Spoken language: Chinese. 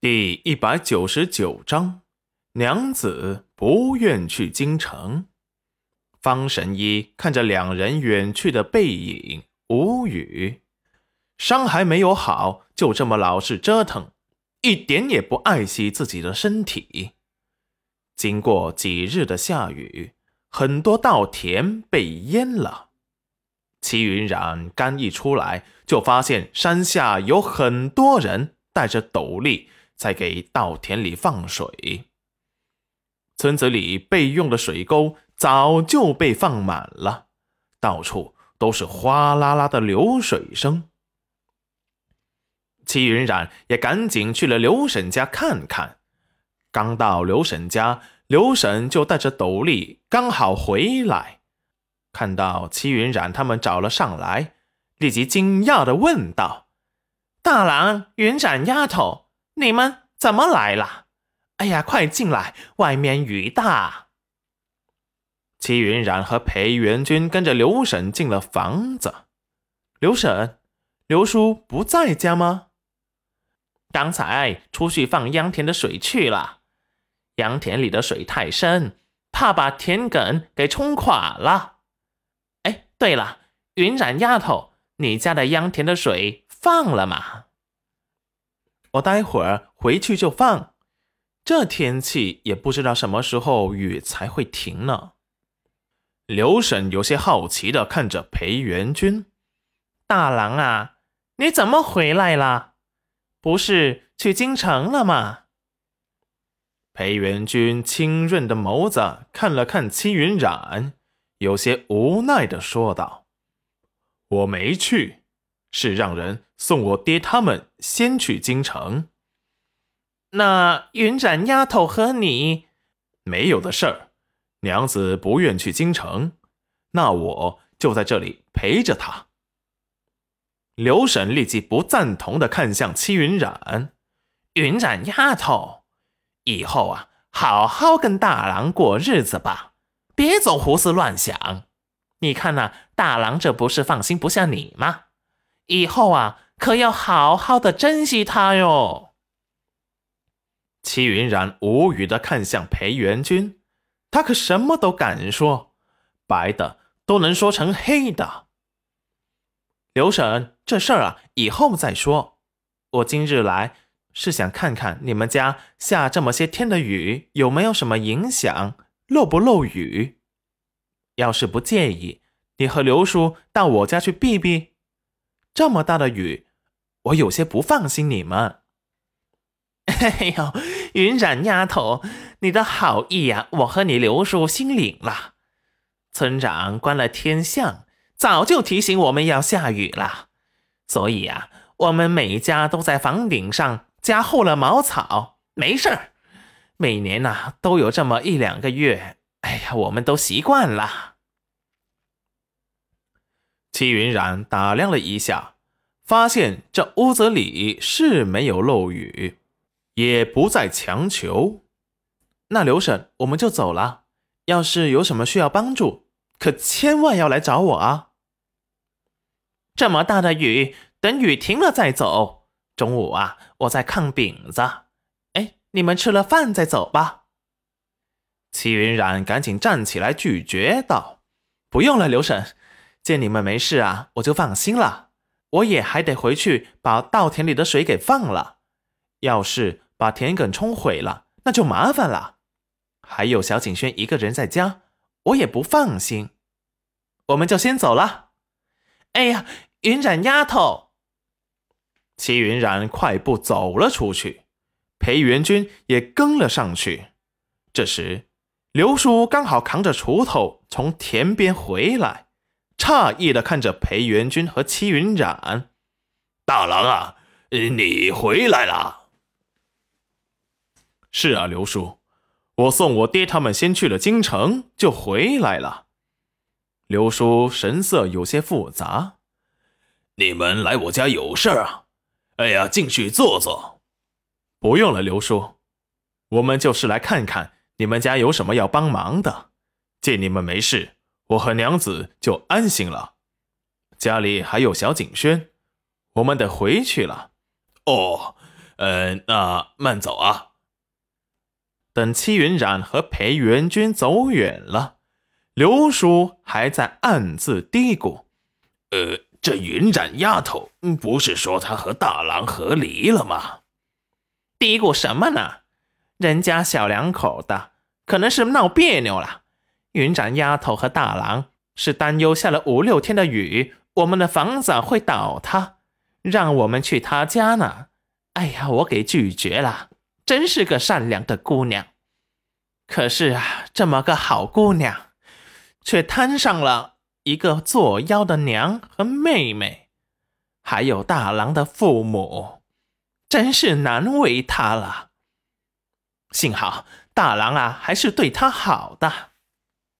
第一百九十九章，娘子不愿去京城。方神医看着两人远去的背影，无语。伤还没有好，就这么老是折腾，一点也不爱惜自己的身体。经过几日的下雨，很多稻田被淹了。齐云染刚一出来，就发现山下有很多人带着斗笠。在给稻田里放水，村子里备用的水沟早就被放满了，到处都是哗啦啦的流水声。齐云染也赶紧去了刘婶家看看。刚到刘婶家，刘婶就带着斗笠刚好回来，看到齐云染他们找了上来，立即惊讶的问道：“大郎，云染丫头。”你们怎么来了？哎呀，快进来，外面雨大。齐云染和裴元君跟着刘婶进了房子。刘婶，刘叔不在家吗？刚才出去放秧田的水去了。秧田里的水太深，怕把田埂给冲垮了。哎，对了，云染丫头，你家的秧田的水放了吗？我待会儿回去就放，这天气也不知道什么时候雨才会停呢。刘婶有些好奇的看着裴元君：“大郎啊，你怎么回来了？不是去京城了吗？”裴元君清润的眸子看了看戚云染，有些无奈的说道：“我没去。”是让人送我爹他们先去京城。那云染丫头和你没有的事儿，娘子不愿去京城，那我就在这里陪着她。刘婶立即不赞同的看向戚云染，云染丫头，以后啊，好好跟大郎过日子吧，别总胡思乱想。你看呐，大郎这不是放心不下你吗？以后啊，可要好好的珍惜他哟。齐云然无语的看向裴元君，他可什么都敢说，白的都能说成黑的。刘婶，这事儿啊，以后再说。我今日来是想看看你们家下这么些天的雨有没有什么影响，漏不漏雨。要是不介意，你和刘叔到我家去避避。这么大的雨，我有些不放心你们。哎呦，云染丫头，你的好意呀，我和你刘叔心领了。村长关了天象，早就提醒我们要下雨了，所以呀，我们每家都在房顶上加厚了茅草。没事儿，每年呐都有这么一两个月。哎呀，我们都习惯了。齐云染打量了一下，发现这屋子里是没有漏雨，也不再强求。那刘婶，我们就走了。要是有什么需要帮助，可千万要来找我啊！这么大的雨，等雨停了再走。中午啊，我在炕饼子。哎，你们吃了饭再走吧。齐云染赶紧站起来拒绝道：“不用了，刘婶。”见你们没事啊，我就放心了。我也还得回去把稻田里的水给放了。要是把田埂冲毁了，那就麻烦了。还有小景轩一个人在家，我也不放心。我们就先走了。哎呀，云染丫头！齐云染快步走了出去，裴元君也跟了上去。这时，刘叔刚好扛着锄头从田边回来。诧异的看着裴元君和戚云染，大郎啊，你回来了。是啊，刘叔，我送我爹他们先去了京城，就回来了。刘叔神色有些复杂。你们来我家有事儿啊？哎呀，进去坐坐。不用了，刘叔，我们就是来看看你们家有什么要帮忙的。见你们没事。我和娘子就安心了，家里还有小景轩，我们得回去了。哦，呃，那慢走啊。等戚云染和裴元君走远了，刘叔还在暗自嘀咕：“呃，这云染丫头不是说她和大郎和离了吗？嘀咕什么呢？人家小两口的，可能是闹别扭了。云长丫头和大郎是担忧下了五六天的雨，我们的房子会倒塌，让我们去他家呢。哎呀，我给拒绝了。”真是个善良的姑娘，可是啊，这么个好姑娘，却摊上了一个作妖的娘和妹妹，还有大郎的父母，真是难为她了。幸好大郎啊，还是对她好的。